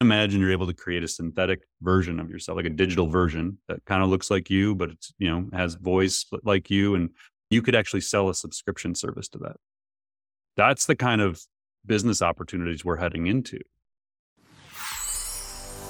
imagine you're able to create a synthetic version of yourself, like a digital version that kind of looks like you, but it's, you know, has voice like you. And you could actually sell a subscription service to that. That's the kind of business opportunities we're heading into.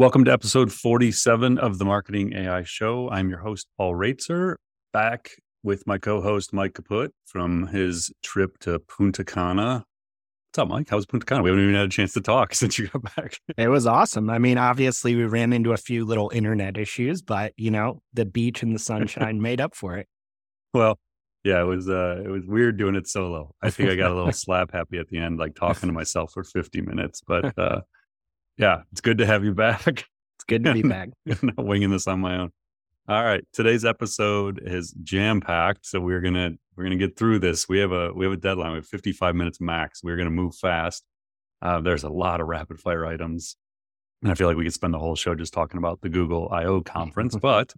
Welcome to episode 47 of the Marketing AI Show. I'm your host, Paul Roetzer, back with my co host, Mike Kaput, from his trip to Punta Cana. What's up, Mike? How's Punta Cana? We haven't even had a chance to talk since you got back. it was awesome. I mean, obviously, we ran into a few little internet issues, but, you know, the beach and the sunshine made up for it. Well, yeah, it was uh it was weird doing it solo. I think I got a little slap happy at the end, like talking to myself for 50 minutes. But uh yeah, it's good to have you back. It's good to be back. not winging this on my own. All right, today's episode is jam packed, so we're gonna we're gonna get through this. We have a we have a deadline. We have 55 minutes max. We're gonna move fast. Uh, there's a lot of rapid fire items, and I feel like we could spend the whole show just talking about the Google I/O conference, but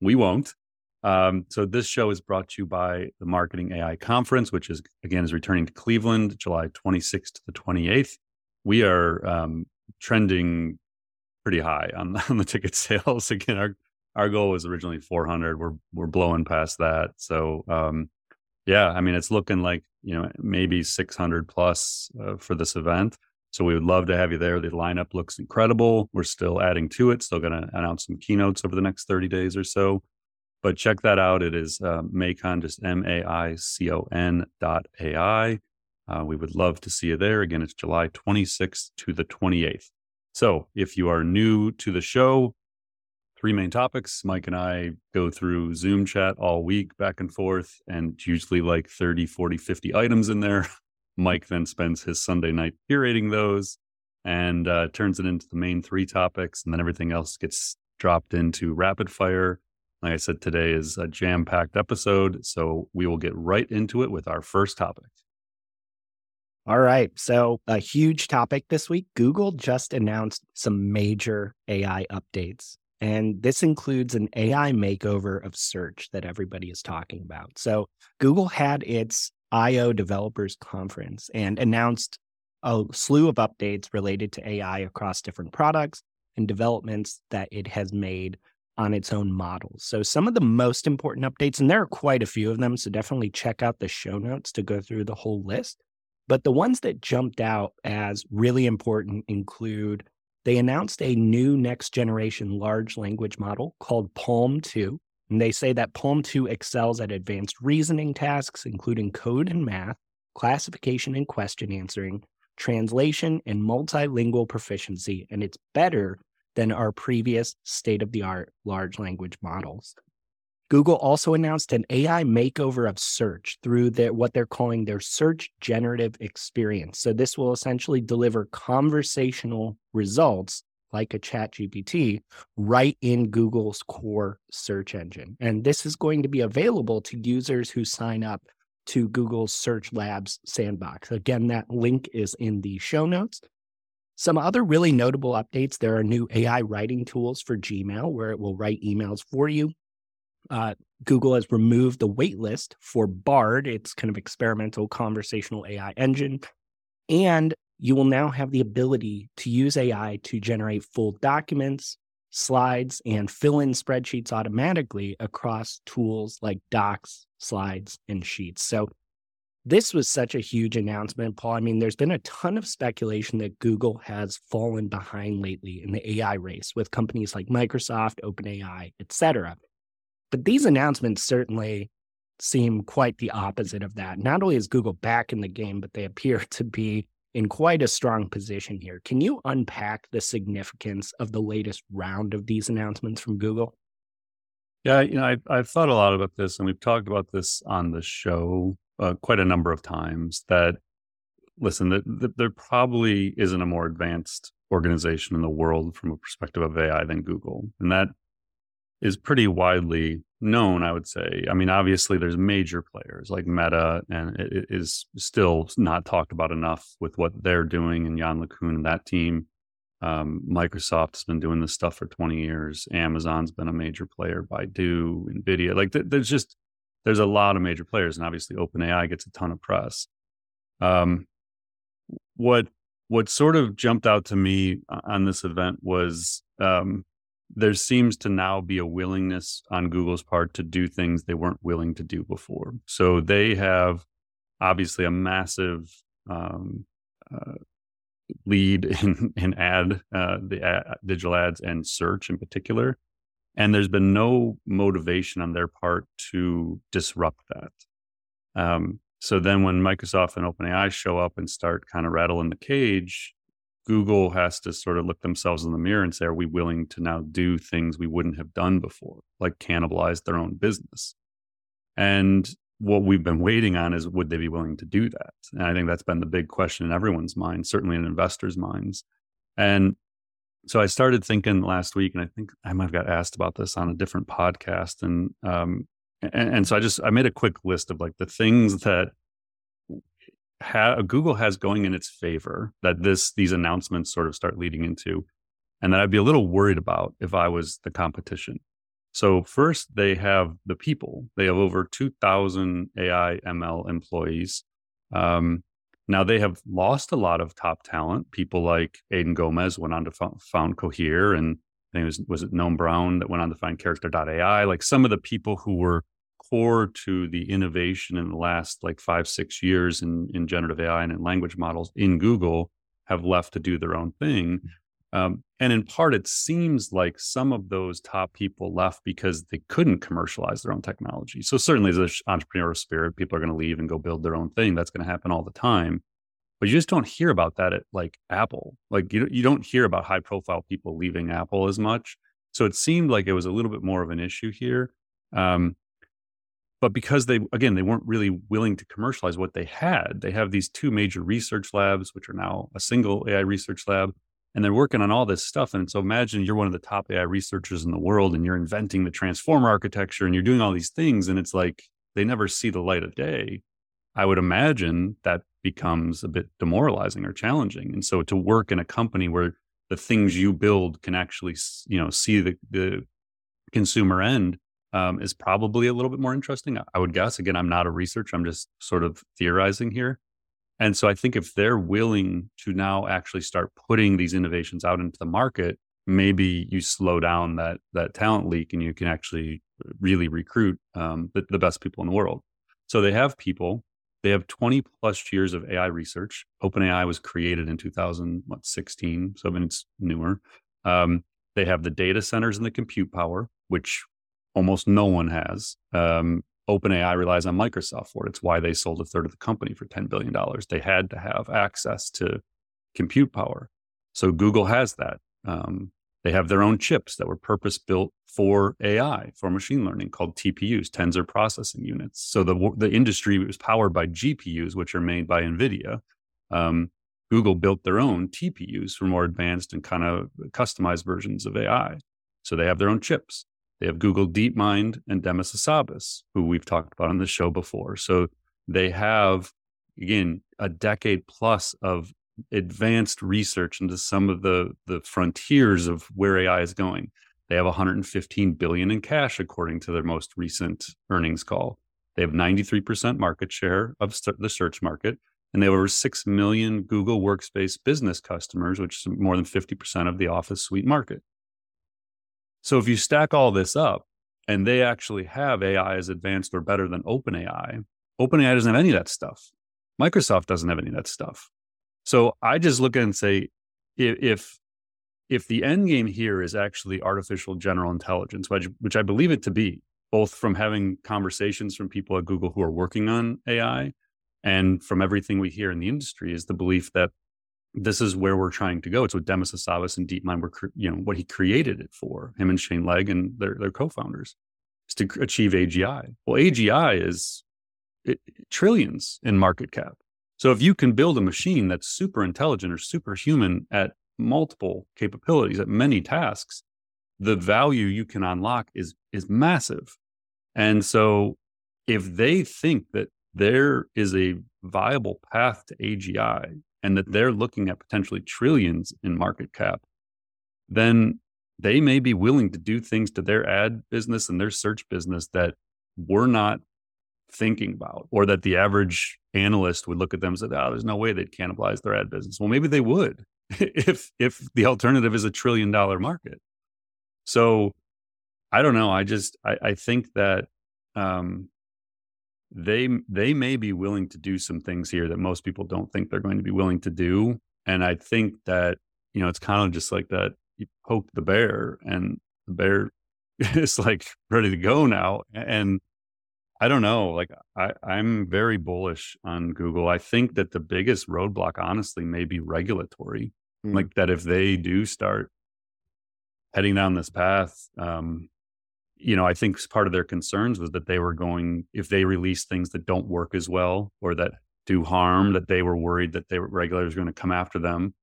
we won't. Um, so this show is brought to you by the Marketing AI Conference, which is again is returning to Cleveland, July 26th to the 28th. We are um, trending pretty high on, on the ticket sales. Again, our our goal was originally 400. We're we're blowing past that. So um, yeah, I mean, it's looking like you know maybe 600 plus uh, for this event. So we would love to have you there. The lineup looks incredible. We're still adding to it. Still going to announce some keynotes over the next 30 days or so. But check that out. It is uh, Maicon, just M A I C O N dot A I. Uh, we would love to see you there. Again, it's July 26th to the 28th. So if you are new to the show, three main topics. Mike and I go through Zoom chat all week back and forth, and usually like 30, 40, 50 items in there. Mike then spends his Sunday night curating those and uh, turns it into the main three topics. And then everything else gets dropped into rapid fire. Like I said, today is a jam packed episode. So we will get right into it with our first topic. All right. So, a huge topic this week Google just announced some major AI updates. And this includes an AI makeover of search that everybody is talking about. So, Google had its I/O Developers Conference and announced a slew of updates related to AI across different products and developments that it has made on its own models. So, some of the most important updates, and there are quite a few of them. So, definitely check out the show notes to go through the whole list. But the ones that jumped out as really important include they announced a new next generation large language model called PaLM 2. And they say that PaLM 2 excels at advanced reasoning tasks, including code and math, classification and question answering, translation, and multilingual proficiency. And it's better than our previous state of the art large language models. Google also announced an AI makeover of search through their, what they're calling their search generative experience. So this will essentially deliver conversational results like a chat GPT right in Google's core search engine. And this is going to be available to users who sign up to Google's Search Labs sandbox. Again, that link is in the show notes. Some other really notable updates there are new AI writing tools for Gmail, where it will write emails for you uh, Google has removed the waitlist for Bard, its kind of experimental conversational AI engine. And you will now have the ability to use AI to generate full documents, slides, and fill in spreadsheets automatically across tools like Docs, Slides, and Sheets. So, this was such a huge announcement, Paul. I mean, there's been a ton of speculation that Google has fallen behind lately in the AI race with companies like Microsoft, OpenAI, et cetera. But these announcements certainly seem quite the opposite of that. Not only is Google back in the game, but they appear to be in quite a strong position here. Can you unpack the significance of the latest round of these announcements from Google? Yeah, you know, I've, I've thought a lot about this, and we've talked about this on the show uh, quite a number of times. That listen, that there probably isn't a more advanced organization in the world from a perspective of AI than Google. And that is pretty widely known, I would say. I mean, obviously, there's major players like Meta, and it is still not talked about enough with what they're doing and Yann LeCun and that team. Um, Microsoft has been doing this stuff for 20 years. Amazon's been a major player. Baidu, Nvidia, like th- there's just there's a lot of major players, and obviously OpenAI gets a ton of press. Um, what what sort of jumped out to me on this event was um, there seems to now be a willingness on Google's part to do things they weren't willing to do before. So they have obviously a massive um, uh, lead in, in ad, uh, the ad, digital ads and search in particular. And there's been no motivation on their part to disrupt that. Um, so then when Microsoft and OpenAI show up and start kind of rattling the cage, Google has to sort of look themselves in the mirror and say, are we willing to now do things we wouldn't have done before, like cannibalize their own business? And what we've been waiting on is would they be willing to do that? And I think that's been the big question in everyone's mind, certainly in investors' minds. And so I started thinking last week, and I think I might have got asked about this on a different podcast. And um, and, and so I just I made a quick list of like the things that ha- Google has going in its favor that this these announcements sort of start leading into, and that I'd be a little worried about if I was the competition. So first, they have the people. They have over two thousand AI ML employees. Um, now they have lost a lot of top talent. People like Aidan Gomez went on to found Cohere, and I think it was was it Noam Brown that went on to find Character.ai. Like some of the people who were core to the innovation in the last like five, six years in, in generative AI and in language models in Google have left to do their own thing. Um, and in part, it seems like some of those top people left because they couldn't commercialize their own technology. So certainly, there's entrepreneurial spirit. People are going to leave and go build their own thing. That's going to happen all the time. But you just don't hear about that at like Apple. Like you, you don't hear about high profile people leaving Apple as much. So it seemed like it was a little bit more of an issue here. Um, but because they again they weren't really willing to commercialize what they had they have these two major research labs which are now a single ai research lab and they're working on all this stuff and so imagine you're one of the top ai researchers in the world and you're inventing the transformer architecture and you're doing all these things and it's like they never see the light of day. I would imagine that becomes a bit demoralizing or challenging and so to work in a company where the things you build can actually you know see the the consumer end um, is probably a little bit more interesting. I would guess. Again, I'm not a researcher. I'm just sort of theorizing here. And so I think if they're willing to now actually start putting these innovations out into the market, maybe you slow down that that talent leak and you can actually really recruit um, the, the best people in the world. So they have people. They have 20 plus years of AI research. OpenAI was created in 2016, so I mean it's newer. Um, they have the data centers and the compute power, which almost no one has. Um, OpenAI relies on Microsoft for it. It's why they sold a third of the company for $10 billion. They had to have access to compute power. So Google has that. Um, they have their own chips that were purpose built for AI, for machine learning, called TPUs, tensor processing units. So the, the industry was powered by GPUs, which are made by NVIDIA. Um, Google built their own TPUs for more advanced and kind of customized versions of AI. So they have their own chips. They have Google DeepMind and Demis Hassabis, who we've talked about on the show before. So they have, again, a decade plus of advanced research into some of the, the frontiers of where AI is going. They have 115 billion in cash, according to their most recent earnings call. They have 93% market share of the search market, and they have over 6 million Google Workspace business customers, which is more than 50% of the Office suite market. So if you stack all this up and they actually have AI as advanced or better than OpenAI, OpenAI doesn't have any of that stuff. Microsoft doesn't have any of that stuff. So I just look at and say, if if the end game here is actually artificial general intelligence, which, which I believe it to be, both from having conversations from people at Google who are working on AI and from everything we hear in the industry, is the belief that this is where we're trying to go. It's what Demis Hassabis and DeepMind were, you know, what he created it for. Him and Shane Legg and their their co-founders is to achieve AGI. Well, AGI is it, trillions in market cap. So if you can build a machine that's super intelligent or superhuman at multiple capabilities at many tasks, the value you can unlock is is massive. And so if they think that there is a viable path to AGI and that they're looking at potentially trillions in market cap, then they may be willing to do things to their ad business and their search business that we're not thinking about, or that the average analyst would look at them and say, "Oh, there's no way they'd cannibalize their ad business." Well, maybe they would if if the alternative is a trillion dollar market. So, I don't know. I just I, I think that um, they they may be willing to do some things here that most people don't think they're going to be willing to do, and I think that you know it's kind of just like that. You poke the bear, and the bear is like ready to go now, and I don't know. Like I, I'm very bullish on Google. I think that the biggest roadblock, honestly, may be regulatory. Mm. Like that, if they do start heading down this path, um, you know, I think part of their concerns was that they were going if they release things that don't work as well or that do harm, that they were worried that were regulators were going to come after them.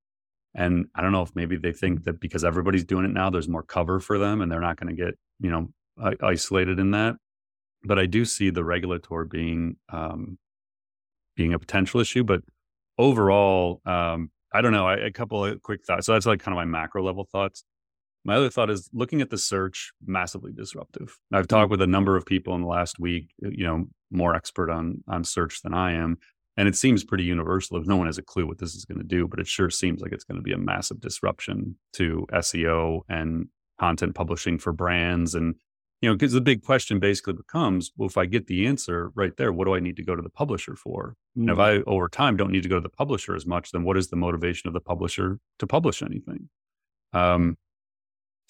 And I don't know if maybe they think that because everybody's doing it now, there's more cover for them, and they're not going to get you know isolated in that but I do see the regulator being um, being a potential issue. But overall, um, I don't know. I, a couple of quick thoughts. So that's like kind of my macro level thoughts. My other thought is looking at the search massively disruptive. I've talked with a number of people in the last week, uh, you know, more expert on on search than I am, and it seems pretty universal. If no one has a clue what this is going to do, but it sure seems like it's going to be a massive disruption to SEO and content publishing for brands and you know, because the big question basically becomes, well, if I get the answer right there, what do I need to go to the publisher for? Mm-hmm. And if mm. I over time don't need to go to the publisher as much, then what is the motivation of the publisher to publish anything? Um,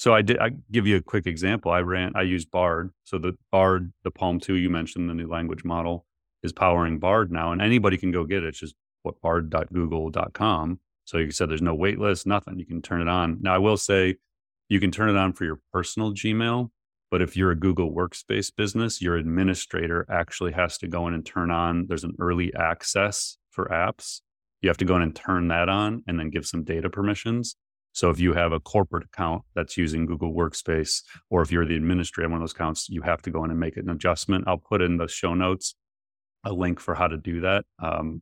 so I did. I give you a quick example. I ran. I used Bard. So the Bard, the PaLM Two you mentioned, the new language model is powering Bard now, and anybody can go get it. It's just what bard.google.com. So you said there's no wait list, nothing. You can turn it on. Now I will say you can turn it on for your personal Gmail, but if you're a Google Workspace business, your administrator actually has to go in and turn on, there's an early access for apps. You have to go in and turn that on and then give some data permissions. So if you have a corporate account that's using Google Workspace, or if you're the administrator of one of those accounts, you have to go in and make an adjustment. I'll put in the show notes a link for how to do that. Um,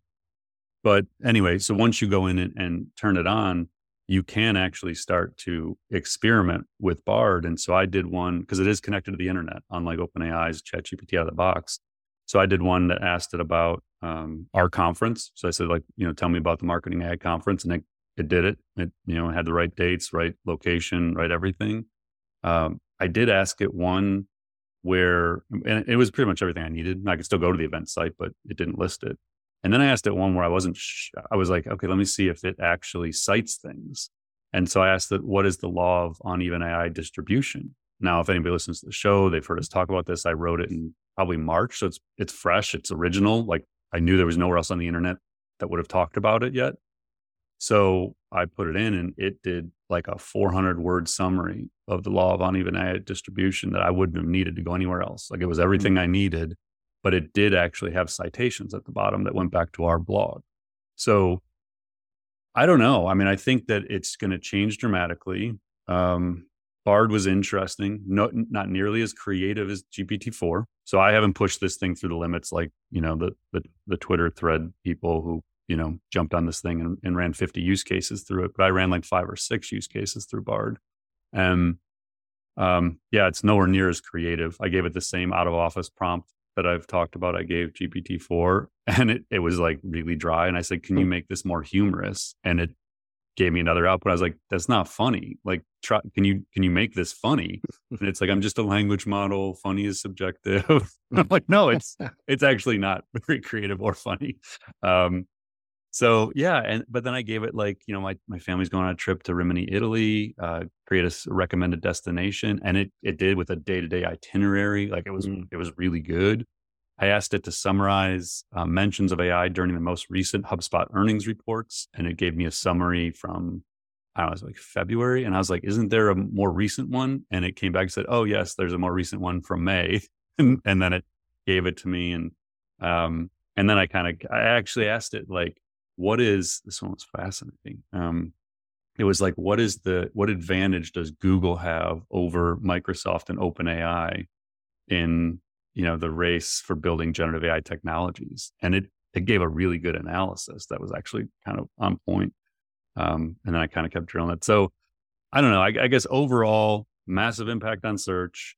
but anyway, so once you go in and, and turn it on, you can actually start to experiment with Bard. And so I did one because it is connected to the internet, unlike OpenAI's ChatGPT out of the box. So I did one that asked it about um, our conference. So I said, like, you know, tell me about the marketing AI conference, and it, it did it. It you know had the right dates, right location, right everything. Um, I did ask it one where, and it was pretty much everything I needed. I could still go to the event site, but it didn't list it. And then I asked it one where I wasn't, sh- I was like, okay, let me see if it actually cites things. And so I asked it, what is the law of uneven AI distribution? Now, if anybody listens to the show, they've heard us talk about this. I wrote it in probably March. So it's, it's fresh. It's original. Like I knew there was nowhere else on the internet that would have talked about it yet. So I put it in and it did like a 400 word summary of the law of uneven distribution that I wouldn't have needed to go anywhere else. Like it was everything mm-hmm. I needed but it did actually have citations at the bottom that went back to our blog. So I don't know. I mean, I think that it's going to change dramatically. Um, Bard was interesting, no, not nearly as creative as GPT-4. So I haven't pushed this thing through the limits like, you know, the, the, the Twitter thread people who, you know, jumped on this thing and, and, ran 50 use cases through it. But I ran like five or six use cases through Bard. And um, yeah, it's nowhere near as creative. I gave it the same out of office prompt that I've talked about, I gave GPT four and it, it was like really dry. And I said, Can you make this more humorous? And it gave me another output. I was like, That's not funny. Like, try can you can you make this funny? And it's like, I'm just a language model. Funny is subjective. I'm like, no, it's it's actually not very creative or funny. Um, so yeah and but then i gave it like you know my, my family's going on a trip to rimini italy uh, create a recommended destination and it it did with a day-to-day itinerary like it was mm. it was really good. I asked it to summarize uh, mentions of ai during the most recent hubspot earnings reports and it gave me a summary from i don't know it was like february and i was like isn't there a more recent one? And it came back and said oh yes there's a more recent one from may. And, and then it gave it to me and um and then i kind of i actually asked it like what is this one was fascinating. Um, it was like, what is the what advantage does Google have over Microsoft and OpenAI in you know the race for building generative AI technologies? And it it gave a really good analysis that was actually kind of on point. Um, and then I kind of kept drilling it. So I don't know. I, I guess overall, massive impact on search.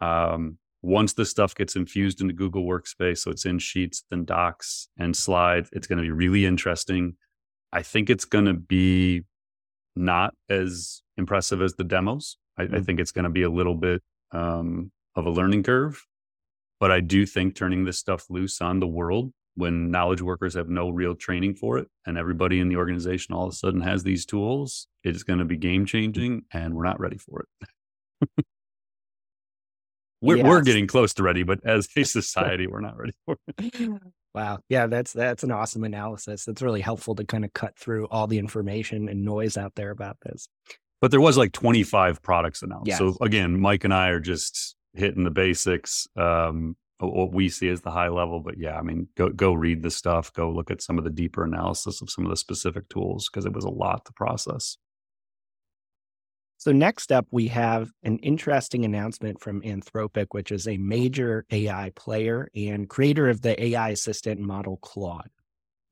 Um, once this stuff gets infused into Google Workspace, so it's in Sheets, then Docs and Slides, it's going to be really interesting. I think it's going to be not as impressive as the demos. I, mm-hmm. I think it's going to be a little bit um, of a learning curve, but I do think turning this stuff loose on the world when knowledge workers have no real training for it and everybody in the organization all of a sudden has these tools, it's going to be game changing and we're not ready for it. we're, yes. we're getting close to ready, but as a society, we're not ready for it. Wow. Yeah, that's that's an awesome analysis. That's really helpful to kind of cut through all the information and noise out there about this. But there was like 25 products announced. Yes. So again, Mike and I are just hitting the basics. Um, what we see as the high level. But yeah, I mean, go go read the stuff. Go look at some of the deeper analysis of some of the specific tools because it was a lot to process. So next up, we have an interesting announcement from Anthropic, which is a major AI player and creator of the AI assistant model Claude.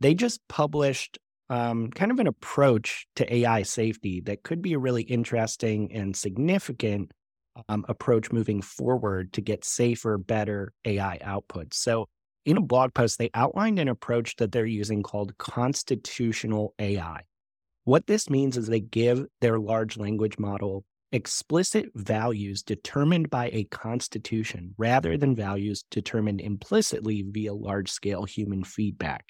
They just published um, kind of an approach to AI safety that could be a really interesting and significant um, approach moving forward to get safer, better AI outputs. So, in a blog post, they outlined an approach that they're using called constitutional AI. What this means is they give their large language model explicit values determined by a constitution rather than values determined implicitly via large scale human feedback.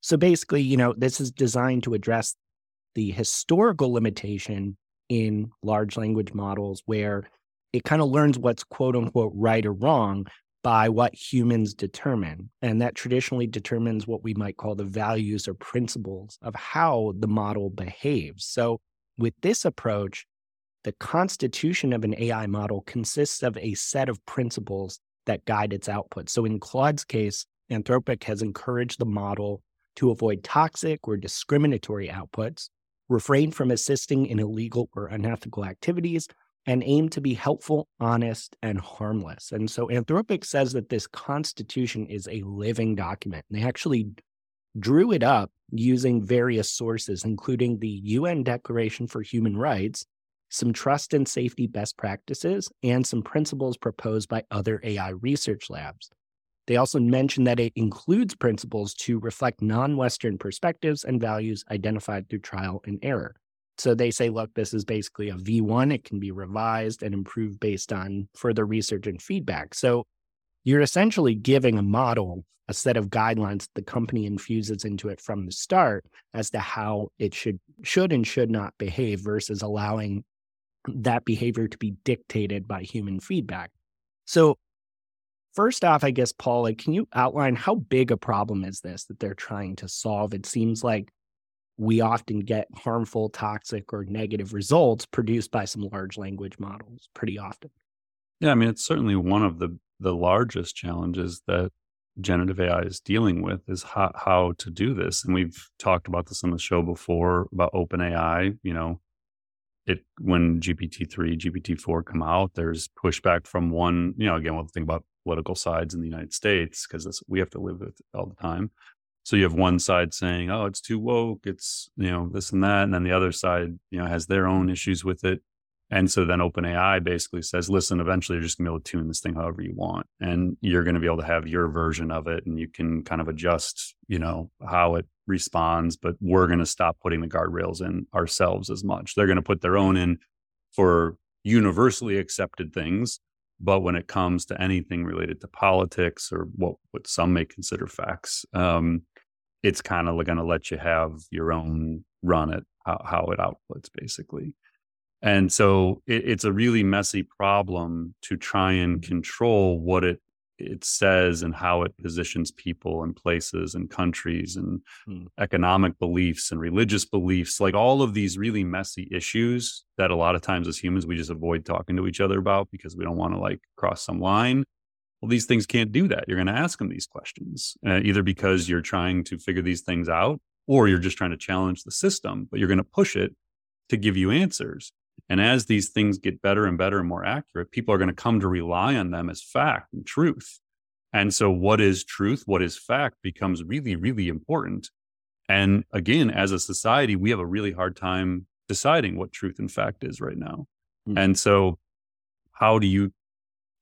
So basically, you know, this is designed to address the historical limitation in large language models where it kind of learns what's quote unquote right or wrong by what humans determine. And that traditionally determines what we might call the values or principles of how the model behaves. So, with this approach, the constitution of an AI model consists of a set of principles that guide its output. So, in Claude's case, Anthropic has encouraged the model to avoid toxic or discriminatory outputs, refrain from assisting in illegal or unethical activities, and aim to be helpful, honest, and harmless. And so Anthropic says that this constitution is a living document. And they actually drew it up using various sources, including the UN Declaration for Human Rights, some trust and safety best practices, and some principles proposed by other AI research labs. They also mention that it includes principles to reflect non Western perspectives and values identified through trial and error. So they say, look, this is basically a V1. It can be revised and improved based on further research and feedback. So you're essentially giving a model a set of guidelines the company infuses into it from the start as to how it should should and should not behave versus allowing that behavior to be dictated by human feedback. So first off, I guess Paul, like, can you outline how big a problem is this that they're trying to solve? It seems like we often get harmful, toxic, or negative results produced by some large language models pretty often. Yeah, I mean, it's certainly one of the the largest challenges that generative AI is dealing with is how, how to do this. And we've talked about this on the show before about OpenAI. You know, it when GPT three, GPT four come out, there's pushback from one. You know, again, we'll think about political sides in the United States because we have to live with it all the time. So you have one side saying, "Oh, it's too woke. It's you know this and that," and then the other side, you know, has their own issues with it. And so then OpenAI basically says, "Listen, eventually you're just gonna be able to tune this thing however you want, and you're gonna be able to have your version of it, and you can kind of adjust, you know, how it responds. But we're gonna stop putting the guardrails in ourselves as much. They're gonna put their own in for universally accepted things." But when it comes to anything related to politics or what, what some may consider facts, um, it's kind of going to let you have your own run at how, how it outputs basically. And so it, it's a really messy problem to try and control what it it says and how it positions people and places and countries and hmm. economic beliefs and religious beliefs like all of these really messy issues that a lot of times as humans we just avoid talking to each other about because we don't want to like cross some line well, these things can't do that. You're going to ask them these questions, uh, either because you're trying to figure these things out or you're just trying to challenge the system, but you're going to push it to give you answers. And as these things get better and better and more accurate, people are going to come to rely on them as fact and truth. And so, what is truth? What is fact becomes really, really important. And again, as a society, we have a really hard time deciding what truth and fact is right now. Mm-hmm. And so, how do you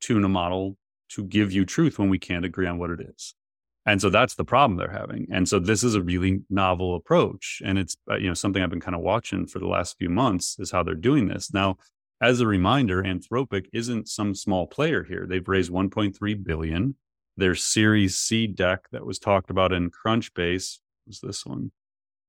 tune a model to give you truth when we can't agree on what it is? And so that's the problem they're having. And so this is a really novel approach, and it's uh, you know something I've been kind of watching for the last few months is how they're doing this. Now, as a reminder, Anthropic isn't some small player here. They've raised 1.3 billion. Their Series C deck that was talked about in Crunchbase was this one.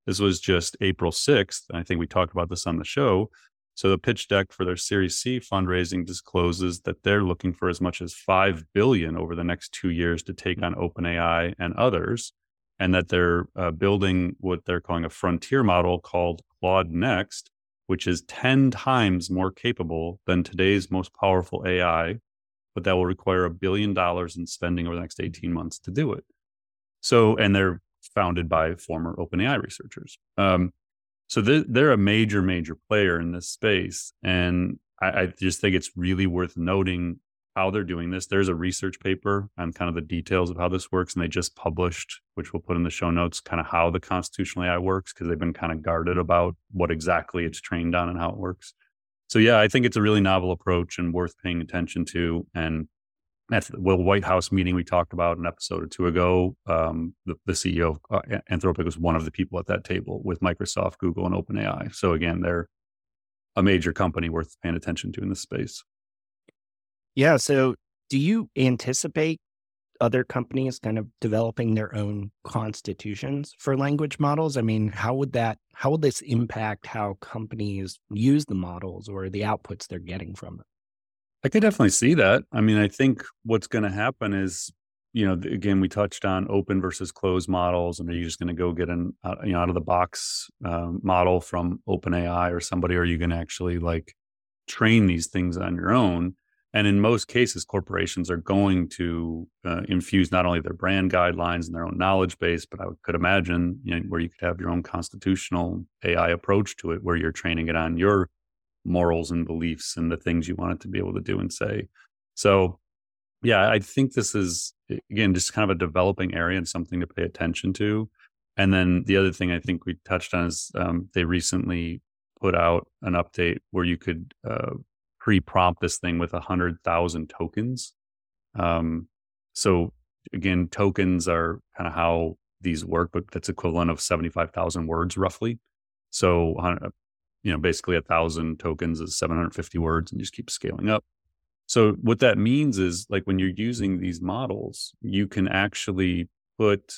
This was just April 6th. I think we talked about this on the show. So the pitch deck for their Series C fundraising discloses that they're looking for as much as 5 billion over the next 2 years to take on OpenAI and others and that they're uh, building what they're calling a frontier model called Claude Next, which is 10 times more capable than today's most powerful AI, but that will require a billion dollars in spending over the next 18 months to do it. So, and they're founded by former OpenAI researchers. Um, so they're, they're, a major, major player in this space. And I, I, just think it's really worth noting how they're doing this. There's a research paper on kind of the details of how this works. And they just published, which we'll put in the show notes, kind of how the constitutional AI works, because they've been kind of guarded about what exactly it's trained on and how it works. So yeah, I think it's a really novel approach and worth paying attention to. And at the Will White House meeting we talked about an episode or two ago, um, the, the, CEO of uh, Anthropic was one of the people at that table with Microsoft, Google, and OpenAI. So again, they're a major company worth paying attention to in this space. Yeah. So do you anticipate other companies kind of developing their own constitutions for language models? I mean, how would that how would this impact how companies use the models or the outputs they're getting from them? I could definitely see that. I mean, I think what's going to happen is, you know, again, we touched on open versus closed models, and are you just going to go get an, uh, you know, out of the box um, model from OpenAI or somebody? Or are you going to actually like train these things on your own? And in most cases, corporations are going to uh, infuse not only their brand guidelines and their own knowledge base, but I could imagine you know, where you could have your own constitutional AI approach to it, where you're training it on your morals and beliefs and the things you want it to be able to do and say. So, yeah, I think this is, again, just kind of a developing area and something to pay attention to. And then the other thing I think we touched on is um, they recently put out an update where you could uh, pre-prompt this thing with a hundred thousand tokens. Um, so again, tokens are kind of how these work, but that's equivalent of seventy-five thousand words roughly. So you know, basically a thousand tokens is 750 words and just keep scaling up. So what that means is like when you're using these models, you can actually put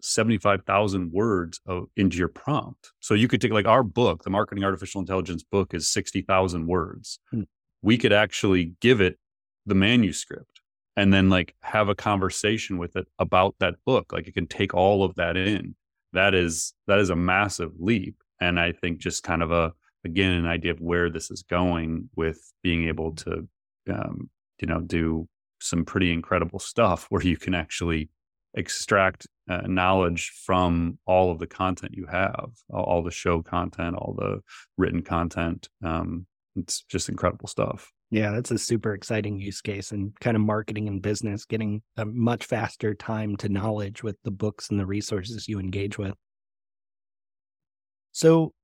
75,000 words of, into your prompt. So you could take like our book, the marketing artificial intelligence book is 60,000 words. Hmm. We could actually give it the manuscript and then like have a conversation with it about that book. Like it can take all of that in. That is that is a massive leap and I think just kind of a again an idea of where this is going with being able to um, you know do some pretty incredible stuff where you can actually extract uh, knowledge from all of the content you have all the show content all the written content. Um, it's just incredible stuff. Yeah that's a super exciting use case and kind of marketing and business getting a much faster time to knowledge with the books and the resources you engage with so,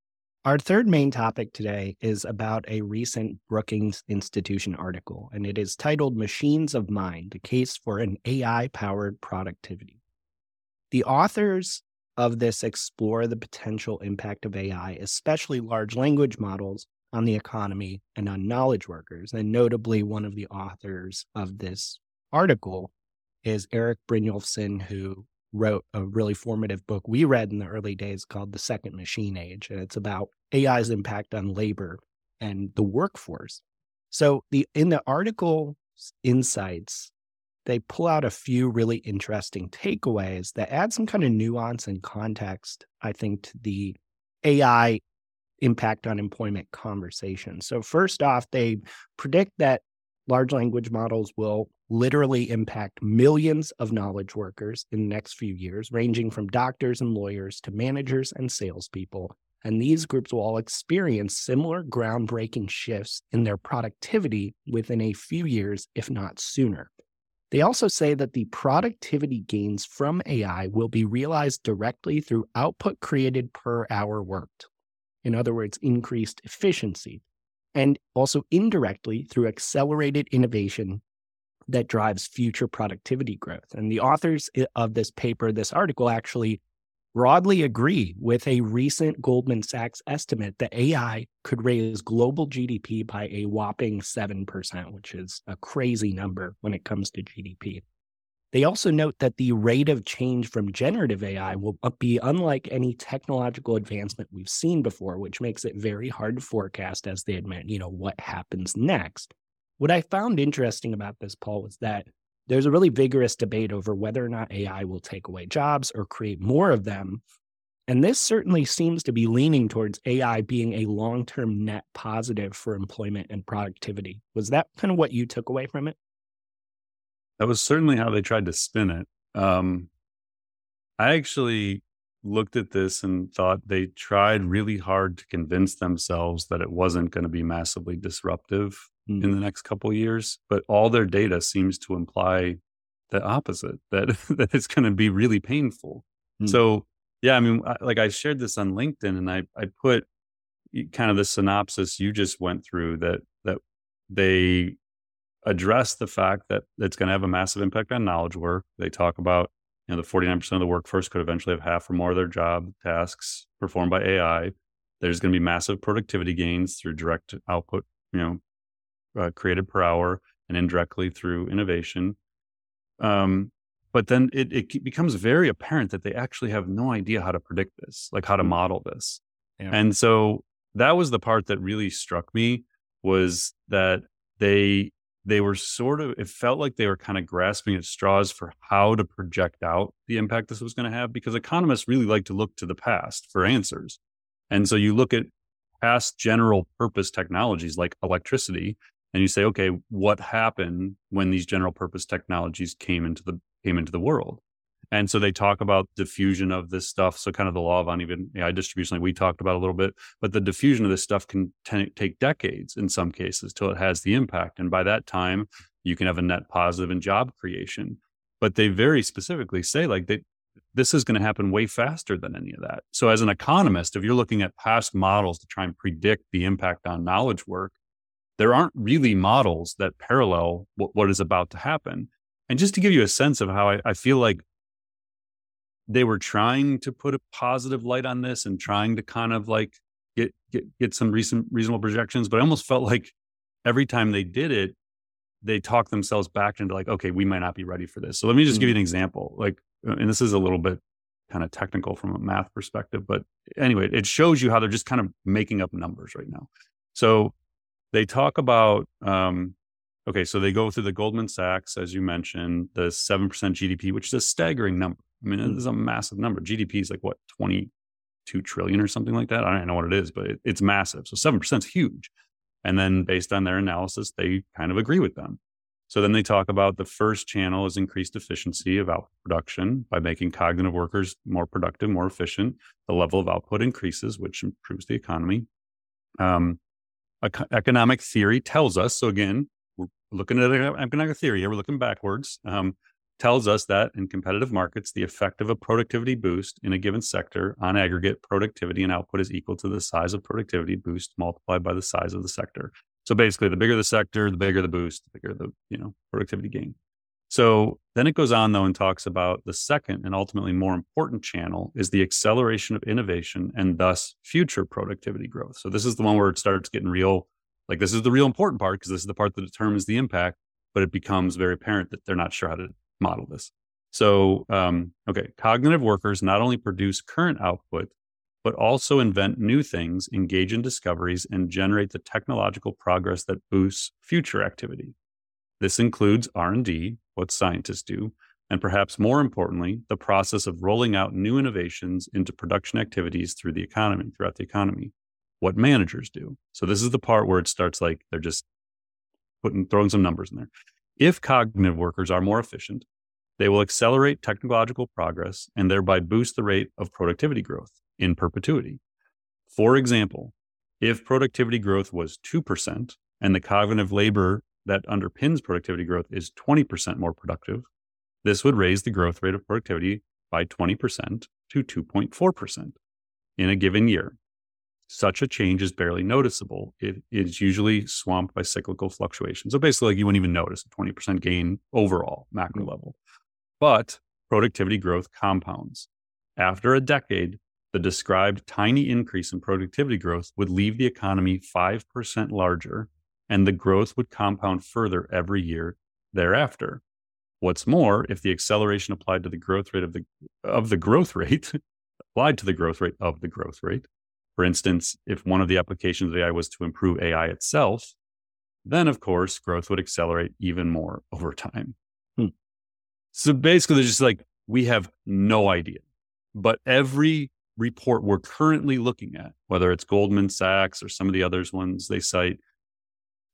our third main topic today is about a recent Brookings Institution article, and it is titled Machines of Mind The Case for an AI Powered Productivity. The authors of this explore the potential impact of AI, especially large language models, on the economy and on knowledge workers. And notably, one of the authors of this article is Erik Brynjolfsson, who wrote a really formative book we read in the early days called The Second Machine Age. And it's about AI's impact on labor and the workforce. So the in the article insights, they pull out a few really interesting takeaways that add some kind of nuance and context, I think, to the AI impact on employment conversation. So first off, they predict that large language models will literally impact millions of knowledge workers in the next few years, ranging from doctors and lawyers to managers and salespeople. And these groups will all experience similar groundbreaking shifts in their productivity within a few years, if not sooner. They also say that the productivity gains from AI will be realized directly through output created per hour worked. In other words, increased efficiency, and also indirectly through accelerated innovation that drives future productivity growth. And the authors of this paper, this article, actually broadly agree with a recent Goldman Sachs estimate that AI could raise global GDP by a whopping 7%, which is a crazy number when it comes to GDP. They also note that the rate of change from generative AI will be unlike any technological advancement we've seen before, which makes it very hard to forecast, as they admit, you know, what happens next. What I found interesting about this, Paul, was that there's a really vigorous debate over whether or not AI will take away jobs or create more of them. And this certainly seems to be leaning towards AI being a long term net positive for employment and productivity. Was that kind of what you took away from it? That was certainly how they tried to spin it. Um, I actually looked at this and thought they tried really hard to convince themselves that it wasn't going to be massively disruptive mm. in the next couple years but all their data seems to imply the opposite that that it's going to be really painful mm. so yeah i mean like i shared this on linkedin and i i put kind of the synopsis you just went through that that they address the fact that it's going to have a massive impact on knowledge work they talk about you know the 49% of the workforce could eventually have half or more of their job tasks performed by ai there's going to be massive productivity gains through direct output you know uh, created per hour and indirectly through innovation. Um, but then it, it becomes very apparent that they actually have no idea how to predict this, like how to mm. model this. Yeah. And so that was the part that really struck me was that they they were sort of it felt like they were kind of grasping at straws for how to project out the impact this was going to have because economists really like to look to the past for answers. And so you look at past general purpose technologies like electricity and you say, okay, what happened when these general purpose technologies came into the came into the world? And so they talk about diffusion of this stuff. So kind of the law of uneven AI distribution, like we talked about a little bit, but the diffusion of this stuff can t- take decades in some cases till it has the impact. And by that time, you can have a net positive in job creation. But they very specifically say like this is going to happen way faster than any of that. So as an economist, if you're looking at past models to try and predict the impact on knowledge work, there aren't really models that parallel what, what is about to happen. And just to give you a sense of how I, I feel like they were trying to put a positive light on this and trying to kind of like get get get some recent reasonable projections, but I almost felt like every time they did it, they talked themselves back into like, okay, we might not be ready for this. So let me just give you an example. Like, uh, and this is a little bit kind of technical from a math perspective, but anyway, it shows you how they're just kind of making up numbers right now. So they talk about um, okay, so they go through the Goldman Sachs, as you mentioned, the seven percent GDP, which is a staggering number. I mean, mm. it is a massive number. GDP is like what twenty two trillion or something like that. I don't know what it is, but it, it's massive. So seven percent is huge. And then based on their analysis, they kind of agree with them. So then they talk about the first channel is increased efficiency of output production by making cognitive workers more productive, more efficient. The level of output increases, which improves the economy. Um, economic theory tells us. So again, we're looking at economic theory here. We're looking backwards. Um, tells us that in competitive markets, the effect of a productivity boost in a given sector on aggregate productivity and output is equal to the size of productivity boost multiplied by the size of the sector. So basically, the bigger the sector, the bigger the boost, the bigger the you know productivity gain. So then it goes on though and talks about the second and ultimately more important channel is the acceleration of innovation and thus future productivity growth. So this is the one where it starts getting real. Like this is the real important part because this is the part that determines the impact, but it becomes very apparent that they're not sure how to model this. So, um, okay, cognitive workers not only produce current output, but also invent new things, engage in discoveries, and generate the technological progress that boosts future activity. This includes R&D, what scientists do, and perhaps more importantly, the process of rolling out new innovations into production activities through the economy, throughout the economy, what managers do. So this is the part where it starts like they're just putting throwing some numbers in there. If cognitive workers are more efficient, they will accelerate technological progress and thereby boost the rate of productivity growth in perpetuity. For example, if productivity growth was 2% and the cognitive labor that underpins productivity growth is 20% more productive, this would raise the growth rate of productivity by 20% to 2.4% in a given year. Such a change is barely noticeable. It is usually swamped by cyclical fluctuations. So basically, like you wouldn't even notice a 20% gain overall, macro mm-hmm. level. But productivity growth compounds. After a decade, the described tiny increase in productivity growth would leave the economy 5% larger, and the growth would compound further every year thereafter. What's more, if the acceleration applied to the growth rate of the of the growth rate applied to the growth rate of the growth rate, for instance, if one of the applications of AI was to improve AI itself, then of course growth would accelerate even more over time. Hmm. So basically, they're just like we have no idea, but every report we're currently looking at, whether it's Goldman Sachs or some of the others ones they cite,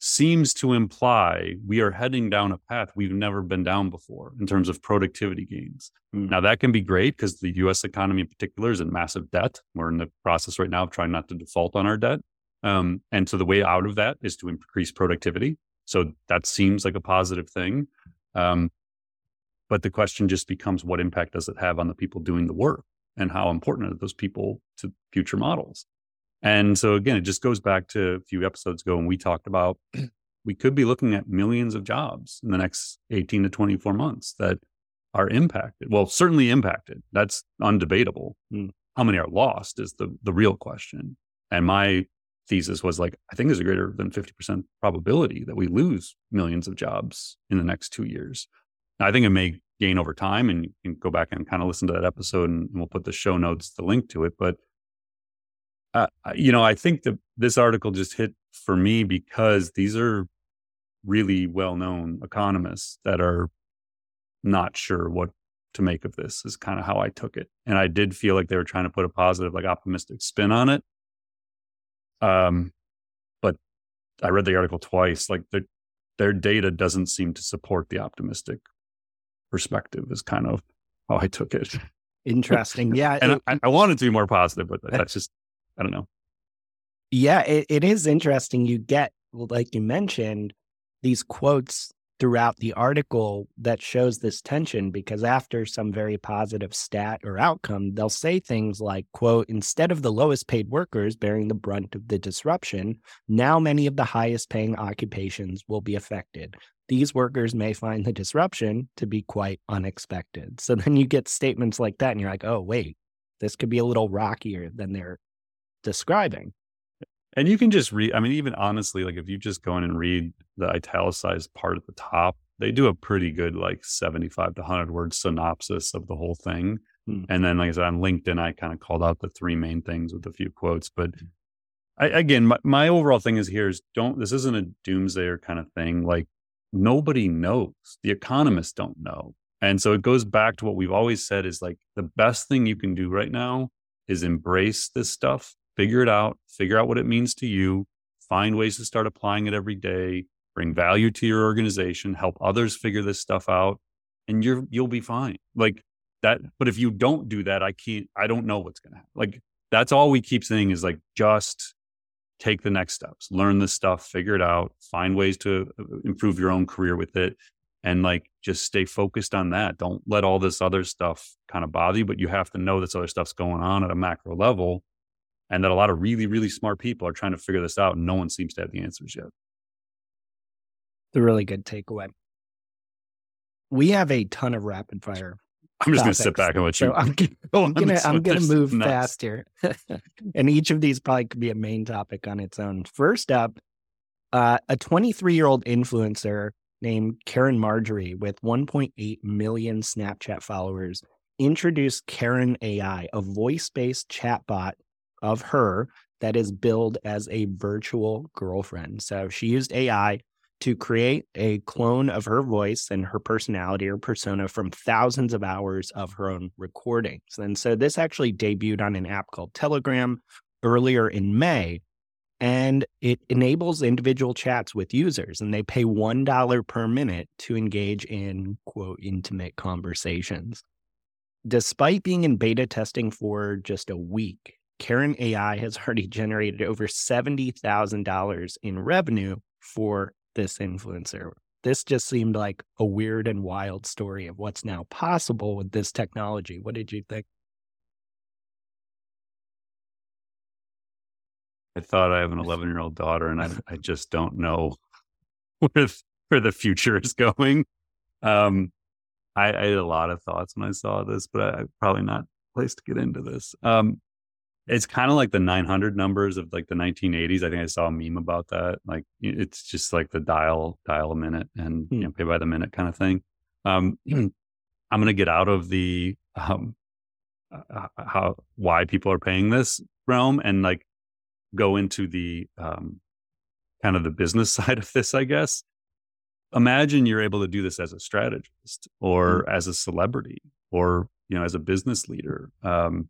seems to imply we are heading down a path we've never been down before in terms of productivity gains. Mm. Now, that can be great because the US economy in particular is in massive debt. We're in the process right now of trying not to default on our debt. Um, and so the way out of that is to increase productivity. So that seems like a positive thing. Um, but the question just becomes what impact does it have on the people doing the work? and how important are those people to future models. And so again, it just goes back to a few episodes ago when we talked about we could be looking at millions of jobs in the next 18 to 24 months that are impacted. Well, certainly impacted. That's undebatable. Mm. How many are lost is the the real question. And my thesis was like, I think there's a greater than 50% probability that we lose millions of jobs in the next two years. Now, I think it may gain over time. And you can go back and kind of listen to that episode, and, we'll put the show notes, the link to it. But uh, you know, I think that this article just hit for me because these are really well-known economists that are not sure what to make of this. Is kind of how I took it, and I did feel like they were trying to put a positive, like optimistic spin on it. Um, but I read the article twice. Like their their data doesn't seem to support the optimistic perspective is kind of how I took it. Interesting. Yeah. and it, I, I wanted to be more positive, but that's just, I don't know. Yeah, it, it is interesting. You get, like you mentioned, these quotes throughout the article that shows this tension because after some very positive stat or outcome they'll say things like quote instead of the lowest paid workers bearing the brunt of the disruption now many of the highest paying occupations will be affected these workers may find the disruption to be quite unexpected. So then you get statements like that, and you're like, oh, wait, this could be a little rockier than they're describing. And you can just read, I mean, even honestly, like if you just go in and read the italicized part at the top, they do a pretty good, like 75 to 100 word synopsis of the whole thing. Hmm. And then, like I said, on LinkedIn, I kind of called out the three main things with a few quotes. But I, again, my, my overall thing is here is don't, this isn't a doomsayer kind of thing. Like nobody knows. The economists don't know. And so it goes back to what we've always said is like the best thing you can do right now is embrace this stuff, figure it out, figure out what it means to you, find ways to start applying it every day, bring value to your organization, help others figure this stuff out, and you're you'll be fine. Like that, but if you don't do that, I can't I don't know what's gonna happen. Like that's all we keep saying is like just take the next steps, learn the stuff, figure it out, find ways to uh, improve your own career with it. And like just stay focused on that. Don't let all this other stuff kind of bother you, but you have to know this other stuff's going on at a macro level and that a lot of really, really smart people are trying to figure this out and no one seems to have the answers yet. The really good takeaway. We have a ton of rapid fire I'm just going to sit back and let you. So I'm, gonna I'm gonna move nuts. fast here, and each of these probably could be a main topic on its own. First up, uh, a 23 year old influencer named Caryn Marjorie with 1.8 million Snapchat followers introduced CarynAI, a voice based chatbot of her that is billed as a virtual girlfriend. So she used AI to create a clone of her voice and her personality or persona from thousands of hours of her own recordings. And so this actually debuted on an app called Telegram earlier in May. And it enables individual chats with users, and they pay $1 per minute to engage in quote intimate conversations. Despite being in beta testing for just a week, CarynAI has already generated over $70,000 in revenue for this influencer. This just seemed like a weird and wild story of what's now possible with this technology. What did you think? I thought I have an 11 year old daughter, and I, I just don't know where where the future is going. Um, I, I, had a lot of thoughts when I saw this, but I, am probably not place to get into this. Um, it's kind of like the 900 numbers of like the 1980s. I think I saw a meme about that. Like it's just like the dial dial a minute and you know, hmm. pay by the minute kind of thing. Um, I'm going to get out of the um, uh, uh, how why people are paying this realm and like go into the um, kind of the business side of this, I guess. Imagine you're able to do this as a strategist or mm-hmm. as a celebrity or you know as a business leader. Um,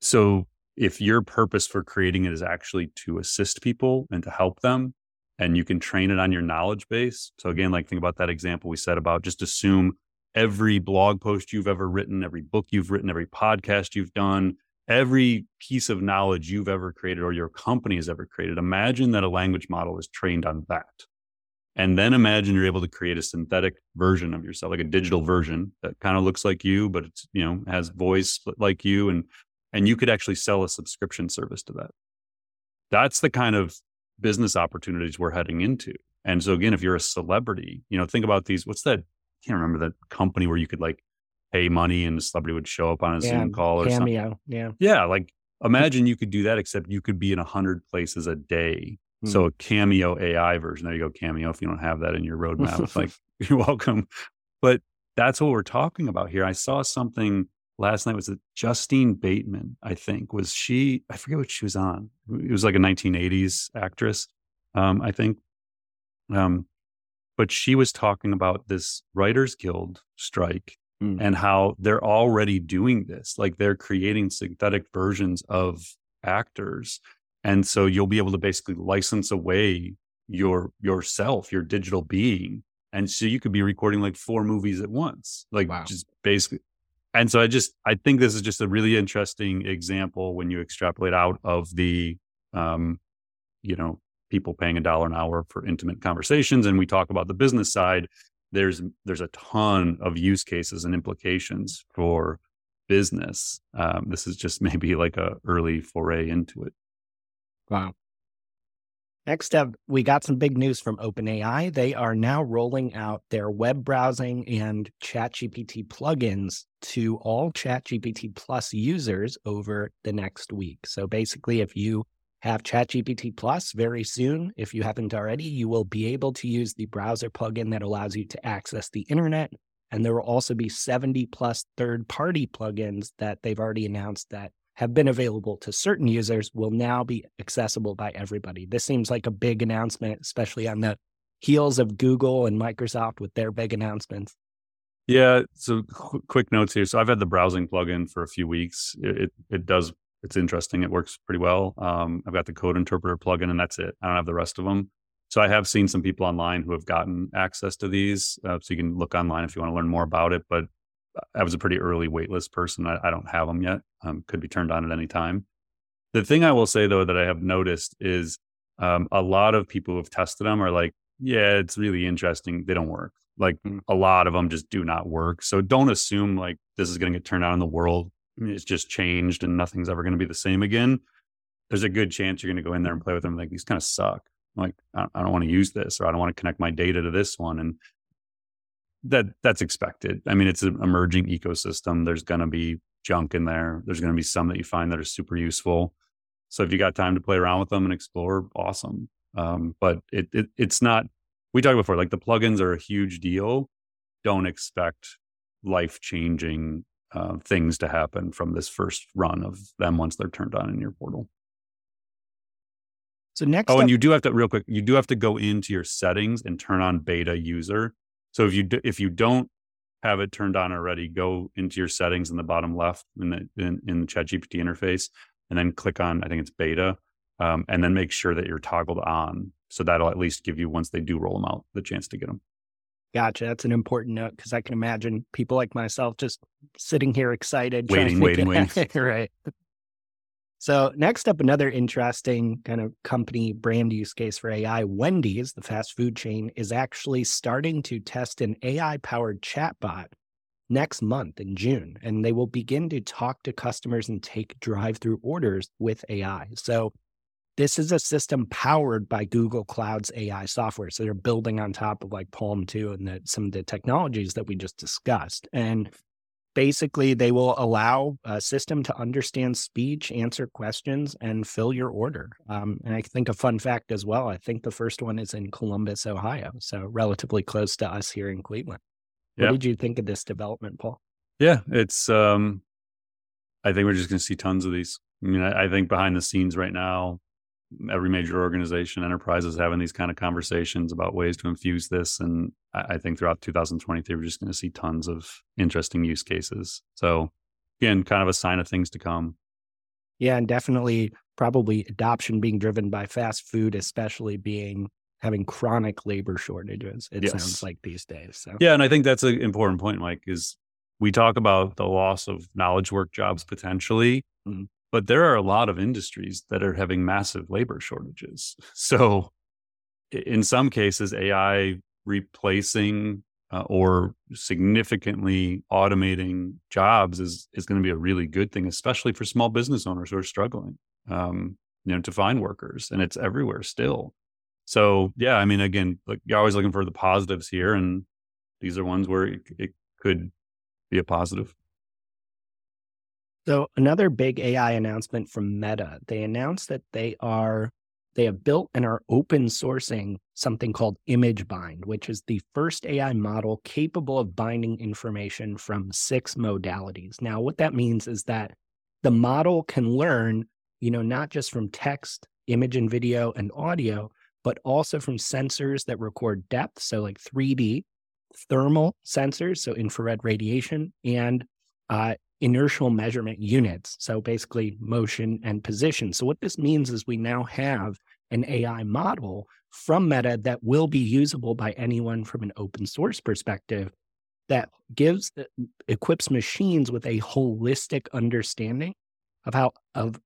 so if your purpose for creating it is actually to assist people and to help them, and you can train it on your knowledge base. So again, like think about that example we said about just assume every blog post you've ever written, every book you've written, every podcast you've done, every piece of knowledge you've ever created or your company has ever created. Imagine that a language model is trained on that. And then imagine you're able to create a synthetic version of yourself, like a digital version that kind of looks like you, but it's, you know, has voice like you. And, and you could actually sell a subscription service to that. That's the kind of business opportunities we're heading into. And so again, if you're a celebrity, you know, think about these, what's that? I can't remember that company where you could like pay money and the celebrity would show up on a yeah, Zoom call or cameo. something. Yeah. Yeah. Like imagine you could do that, except you could be in a hundred places a day. Mm. So a cameo AI version. There you go, cameo. If you don't have that in your roadmap, like you're welcome. But that's what we're talking about here. I saw something last night was it Justine Bateman, I think. Was she I forget what she was on. It was like a 1980s actress, um, I think. Um, but she was talking about this Writers Guild strike mm. and how they're already doing this. Like they're creating synthetic versions of actors. And so you'll be able to basically license away your yourself, your digital being. And so you could be recording like four movies at once. Like wow. just basically and so I just I think this is just a really interesting example when you extrapolate out of the um, you know, people paying a dollar an hour for intimate conversations and we talk about the business side there's there's a ton of use cases and implications for business. Um, this is just maybe like a early foray into it. Wow. Next up, we got some big news from OpenAI. They are now rolling out their web browsing and ChatGPT plugins to all ChatGPT Plus users over the next week. So basically, if you have ChatGPT Plus very soon. If you haven't already, you will be able to use the browser plugin that allows you to access the internet. And there will also be 70 plus third party plugins that they've already announced that have been available to certain users will now be accessible by everybody. This seems like a big announcement, especially on the heels of Google and Microsoft with their big announcements. Yeah. So qu- quick notes here. So I've had the browsing plugin for a few weeks. It, it, it does it's interesting. It works pretty well. Um, I've got the code interpreter plugin, and that's it. I don't have the rest of them. So I have seen some people online who have gotten access to these. Uh, so you can look online if you want to learn more about it. But I was a pretty early waitlist person. I, I don't have them yet. Um, could be turned on at any time. The thing I will say though that I have noticed is um, a lot of people who have tested them are like, yeah, it's really interesting. They don't work. Like mm. a lot of them just do not work. So don't assume like this is going to get turned on in the world it's just changed and nothing's ever going to be the same again, there's a good chance you're going to go in there and play with them. Like these kind of suck. Like I, I don't want to use this, or I don't want to connect my data to this one, and that that's expected. I mean, it's an emerging ecosystem. There's going to be junk in there. There's going to be some that you find that are super useful. So if you got time to play around with them and explore, awesome. Um, but it, it it's not. We talked before, like the plugins are a huge deal. Don't expect life changing uh, things to happen from this first run of them once they're turned on in your portal. So next, oh, up- and you do have to real quick. You do have to go into your settings and turn on beta user. So if you do, if you don't have it turned on already, go into your settings in the bottom left in the in, in the ChatGPT interface, and then click on I think it's beta, um, and then make sure that you're toggled on. So that'll at least give you once they do roll them out the chance to get them. Gotcha. That's an important note because I can imagine people like myself just sitting here excited, waiting, waiting, waiting. right. So, next up, another interesting kind of company brand use case for AI. Wendy's, the fast food chain, is actually starting to test an AI powered chatbot next month in June, and they will begin to talk to customers and take drive through orders with AI. So, this is a system powered by Google Cloud's AI software. So they're building on top of like PaLM 2 and the, some of the technologies that we just discussed. And basically, they will allow a system to understand speech, answer questions, and fill your order. Um, and I think a fun fact as well I think the first one is in Columbus, Ohio. So relatively close to us here in Cleveland. What did you think of this development, Paul? Yeah, it's, um, I think we're just going to see tons of these. I mean, I, I think behind the scenes right now, every major organization enterprise is having these kind of conversations about ways to infuse this. And I, I think throughout 2023 we're just going to see tons of interesting use cases. So again kind of a sign of things to come. Yeah and definitely probably adoption being driven by fast food especially being having chronic labor shortages it yes. sounds like these days so. Yeah and i think that's an important point mike is we talk about the loss of knowledge work jobs potentially. Mm-hmm. But there are a lot of industries that are having massive labor shortages. So, in some cases, AI replacing uh, or significantly automating jobs is is going to be a really good thing, especially for small business owners who are struggling, um, you know, to find workers, and it's everywhere still. So, yeah, I mean, again, like you're always looking for the positives here, and these are ones where it, it could be a positive. So another big AI announcement from Meta. They announced that they are they have built and are open sourcing something called ImageBind, which is the first AI model capable of binding information from six modalities. Now, what that means is that the model can learn, you know, not just from text, image and video and audio, but also from sensors that record depth, so like 3D, thermal sensors, so infrared radiation, and uh, inertial measurement units. So basically, motion and position. So, what this means is we now have an AI model from Meta that will be usable by anyone from an open source perspective that gives uh, equips machines with a holistic understanding of how of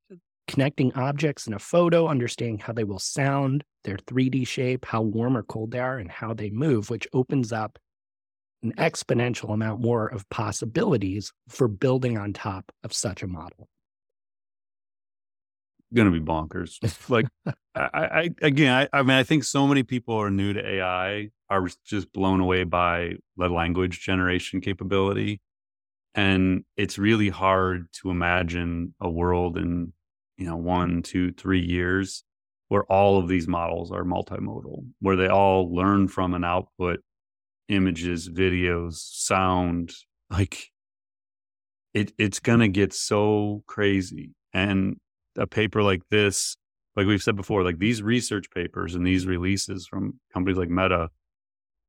connecting objects in a photo understanding how they will sound their 3d shape how warm or cold they are and how they move which opens up an exponential amount more of possibilities for building on top of such a model. Going to be bonkers. Like, I, I, again, I, I mean, I think so many people are new to AI are just blown away by the language generation capability. And it's really hard to imagine a world in, you know, one, two, three years where all of these models are multimodal, where they all learn from an output images, videos, sound, like it it's gonna get so crazy. And a paper like this, like we've said before, like these research papers and these releases from companies like Meta,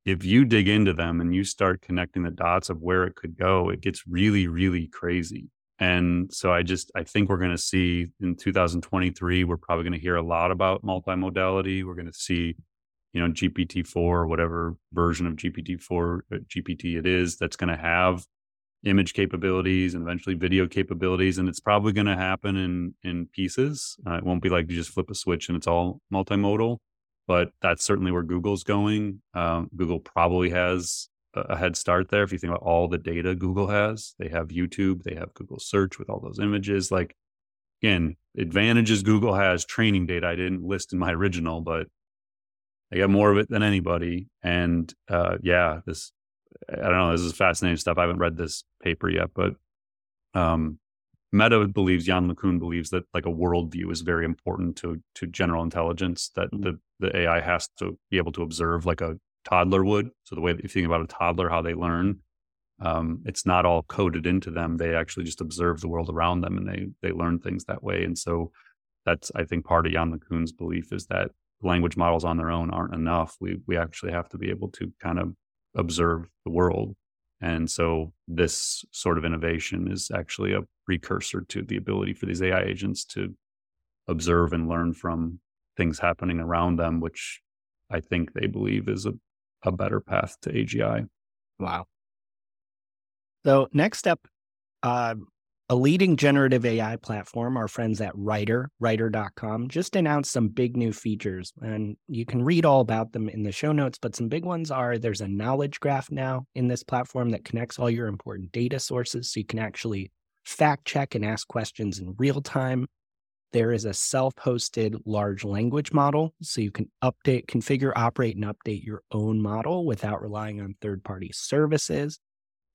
if you dig into them and you start connecting the dots of where it could go, it gets really, really crazy. And so I just I think we're going to see in 2023 we're probably going to hear a lot about multimodality. We're going to see you know GPT-4 or whatever version of GPT-4 uh, GPT it is that's going to have image capabilities and eventually video capabilities and it's probably going to happen in in pieces. Uh, it won't be like you just flip a switch and it's all multimodal but that's certainly where google's going. Um, google probably has a head start there if you think about all the data google has. They have youtube they have google search with all those images. Like again advantages google has training data. I didn't list in my original but I got more of it than anybody. And uh, yeah, this I don't know. This is fascinating stuff. I haven't read this paper yet, but um, Meta believes Yann LeCun believes that like a worldview is very important to to general intelligence. That mm-hmm. the the AI has to be able to observe like a toddler would. So the way that you think about a toddler, how they learn, um, it's not all coded into them. They actually just observe the world around them and they they learn things that way. And so that's I think part of Yann LeCun's belief is that language models on their own aren't enough. We we actually have to be able to kind of observe the world. And so this sort of innovation is actually a precursor to the ability for these AI agents to observe and learn from things happening around them, which I think they believe is a, a better path to AGI. Wow. So next up, uh, a leading generative AI platform, our friends at Writer, writer.com, just announced some big new features. And you can read all about them in the show notes, but some big ones are there's a knowledge graph now in this platform that connects all your important data sources so you can actually fact check and ask questions in real time. There is a self hosted large language model, so you can update, configure, operate, and update your own model without relying on third party services.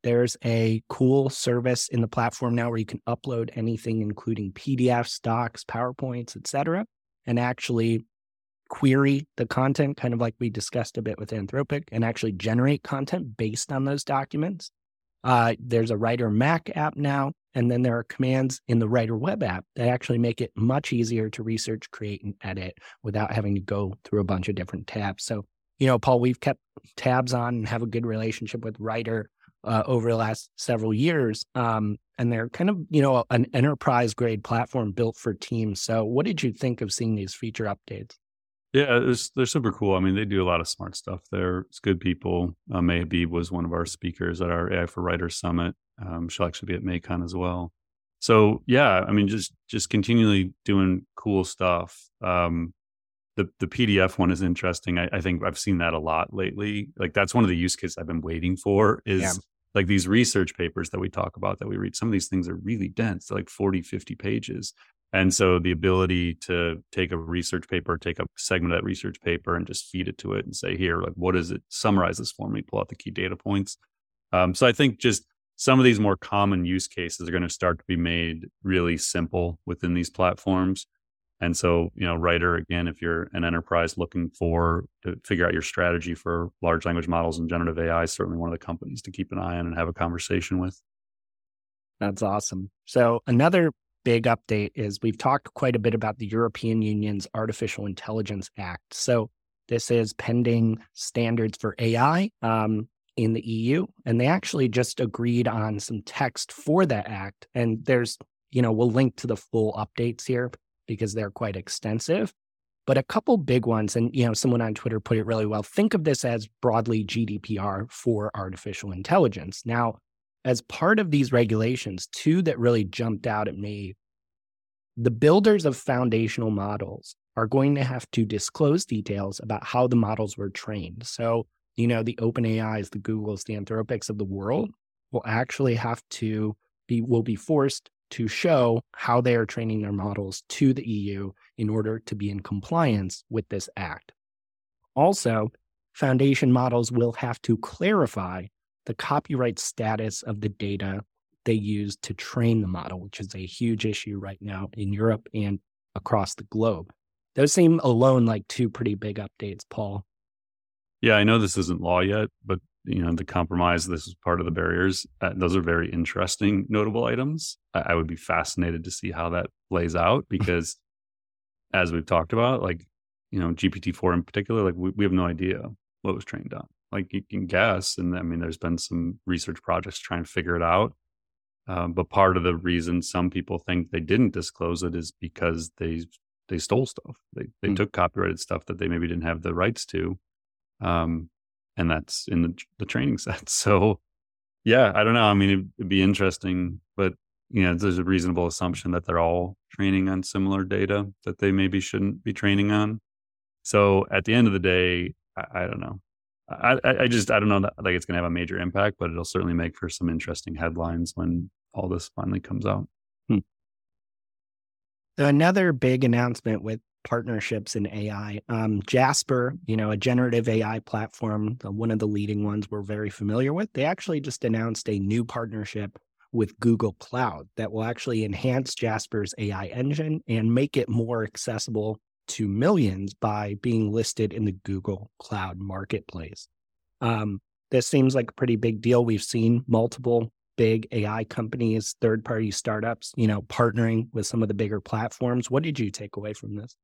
There's a cool service in the platform now where you can upload anything, including PDFs, docs, PowerPoints, etc., and actually query the content, kind of like we discussed a bit with Anthropic, and actually generate content based on those documents. Uh, there's a Writer Mac app now and then there are commands in the Writer web app that actually make it much easier to research, create, and edit without having to go through a bunch of different tabs. So, you know, Paul, we've kept tabs on and have a good relationship with Writer uh, over the last several years. Um, and they're kind of, you know, an enterprise grade platform built for teams. So, what did you think of seeing these feature updates? Yeah, they're super cool. I mean, they do a lot of smart stuff. They're it's good people. Uh, May Habib was one of our speakers at our AI for Writers Summit. Um, she'll actually be at MAICON as well. So yeah, I mean, just just continually doing cool stuff. Um, the the PDF one is interesting. I, I, think I've seen that a lot lately. Like that's one of the use cases I've been waiting for is. Like these research papers that we talk about that we read. Some of these things are really dense, they're like 40, 50 pages. And so the ability to take a research paper, take a segment of that research paper and just feed it to it and say, here, like, what is it? Summarize this for me, pull out the key data points. Um, so I think just some of these more common use cases are going to start to be made really simple within these platforms. And so, you know, writer, again, if you're an enterprise looking for to figure out your strategy for large language models and generative AI, is certainly one of the companies to keep an eye on and have a conversation with. That's awesome. So another big update is we've talked quite a bit about the European Union's Artificial Intelligence Act. So this is pending standards for AI um, in the EU, and they actually just agreed on some text for that act. And there's, you know, we'll link to the full updates here because they're quite extensive. But a couple big ones, and you know, someone on Twitter put it really well. Think of this as broadly GDPR for artificial intelligence. Now, as part of these regulations, two that really jumped out at me the builders of foundational models are going to have to disclose details about how the models were trained. So, you know, the OpenAIs, the Googles, the Anthropics of the world will actually have to be, will be forced to show how they are training their models to the EU in order to be in compliance with this act. Also, foundation models will have to clarify the copyright status of the data they use to train the model, which is a huge issue right now in Europe and across the globe. Those seem alone like two pretty big updates, Paul. Yeah, I know this isn't law yet, but you know the compromise. This is part of the barriers. Uh, those are very interesting, notable items. I, I would be fascinated to see how that plays out because, as we've talked about, like you know GPT four in particular, like we, we have no idea what was trained on like you can guess and i mean there's been some research projects trying to figure it out um, but part of the reason some people think they didn't disclose it is because they they stole stuff they they mm. took copyrighted stuff that they maybe didn't have the rights to um, and that's in the, the training set so yeah i don't know i mean it'd, it'd be interesting but you know there's a reasonable assumption that they're all training on similar data that they maybe shouldn't be training on so at the end of the day I, I don't know I, I just I don't know that like it's gonna have a major impact, but it'll certainly make for some interesting headlines when all this finally comes out. Hmm. So another big announcement with partnerships in AI. Um, Jasper, you know, a generative AI platform, one of the leading ones we're very familiar with. They actually just announced a new partnership with Google Cloud that will actually enhance Jasper's AI engine and make it more accessible to millions by being listed in the Google Cloud Marketplace. Um, this seems like a pretty big deal. We've seen multiple big AI companies, third party startups, you know, partnering with some of the bigger platforms. What did you take away from this?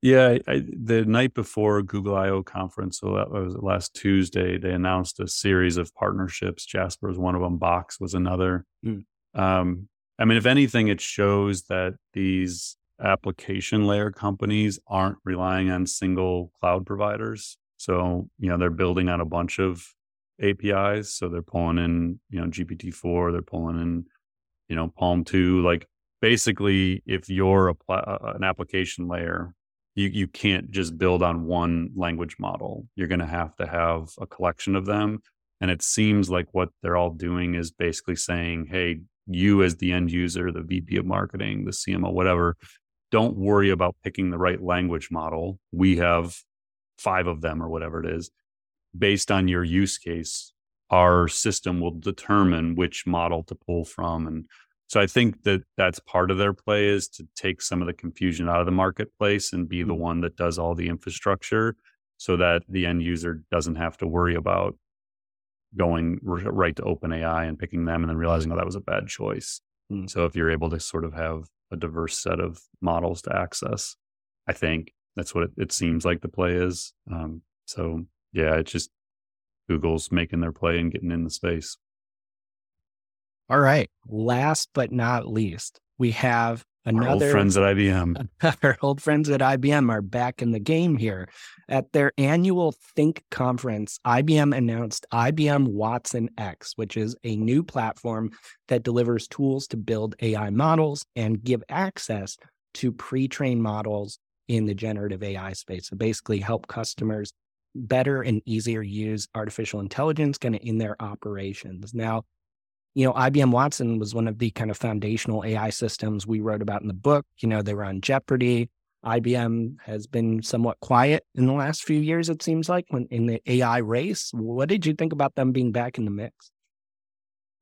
Yeah, I, the night before Google I/O conference, so that was last Tuesday, they announced a series of partnerships. Jasper was one of them. Box was another. Mm. Um, I mean, if anything, it shows that these application layer companies aren't relying on single cloud providers. So, you know, they're building on a bunch of APIs. So they're pulling in, you know, GPT-4, they're pulling in you know, PaLM 2. Like basically, if you're a pl- an application layer, you, you can't just build on one language model. You're going to have to have a collection of them. And it seems like what they're all doing is basically saying, hey, you as the end user, the VP of marketing, the CMO, whatever, don't worry about picking the right language model. We have five of them or whatever it is. Based on your use case, our system will determine which model to pull from. And so I think that that's part of their play is to take some of the confusion out of the marketplace and be the mm-hmm. one that does all the infrastructure so that the end user doesn't have to worry about going right to OpenAI and picking them and then realizing, oh, that was a bad choice. Mm. So if you're able to sort of have a diverse set of models to access, I think that's what it, it seems like the play is. Um, so yeah, it's just Google's making their play and getting in the space. All right. Last but not least, we have another. Our old friends at IBM. Our old friends at IBM are back in the game here. At their annual Think conference, IBM announced IBM watsonx, which is a new platform that delivers tools to build AI models and give access to pre trained models in the generative AI space. So basically, help customers better and easier use artificial intelligence kind of in their operations. Now, you know, IBM Watson was one of the kind of foundational AI systems we wrote about in the book. You know, they were on Jeopardy. IBM has been somewhat quiet in the last few years, it seems like, when in the AI race. What did you think about them being back in the mix?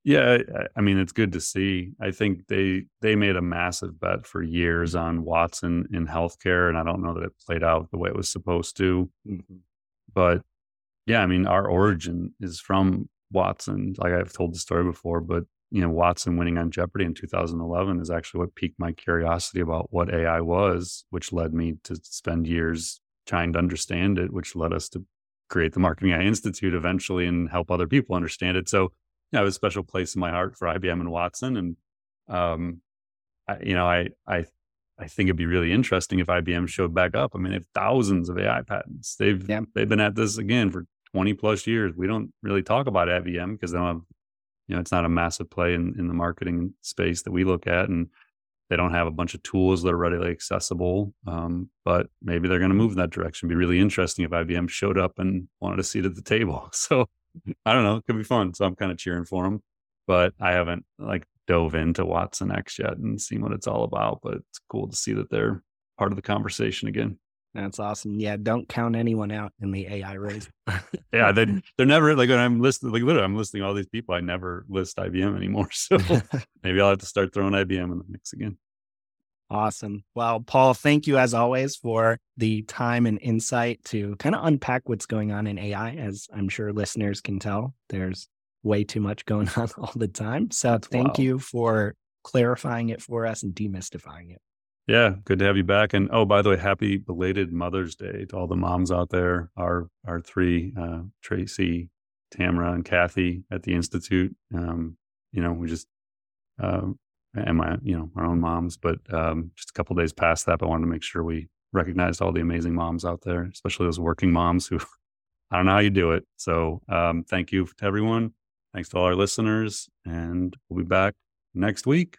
Yeah, I mean it's good to see. I think they they made a massive bet for years on Watson in healthcare, and I don't know that it played out the way it was supposed to. Mm-hmm. But yeah, I mean, our origin is from Watson. Like I've told the story before, but you know, Watson winning on Jeopardy in 2011 is actually what piqued my curiosity about what AI was, which led me to spend years trying to understand it, which led us to create the Marketing AI Institute eventually and help other people understand it. So, yeah, I have a special place in my heart for IBM and Watson, and um, I, you know, I I I think it'd be really interesting if IBM showed back up. I mean, they have thousands of AI patents. They've yeah. they've been at this again for 20 plus years. We don't really talk about IBM because they don't have, you know, it's not a massive play in, in the marketing space that we look at. And they don't have a bunch of tools that are readily accessible. Um, but maybe they're going to move in that direction. It'd be really interesting if IBM showed up and wanted a seat at the table. So I don't know. It could be fun. So I'm kind of cheering for them. But I haven't like dove into watsonx yet and seen what it's all about. But it's cool to see that they're part of the conversation again. That's awesome. Yeah, don't count anyone out in the AI race. yeah, they they're never like when I'm listing like literally I'm listing all these people. I never list IBM anymore. So maybe I'll have to start throwing IBM in the mix again. Awesome. Well, Paul, thank you as always for the time and insight to kind of unpack what's going on in AI. As I'm sure listeners can tell, there's way too much going on all the time. So thank wow. you for clarifying it for us and demystifying it. Yeah, good to have you back. And oh, by the way, happy belated Mother's Day to all the moms out there. Our our three, uh, Tracy, Tamara, and Kathy at the Institute. Um, you know, we just uh, and my you know our own moms, but um, just a couple days past that, but I wanted to make sure we recognized all the amazing moms out there, especially those working moms who I don't know how you do it. So um, thank you to everyone. Thanks to all our listeners, and we'll be back next week.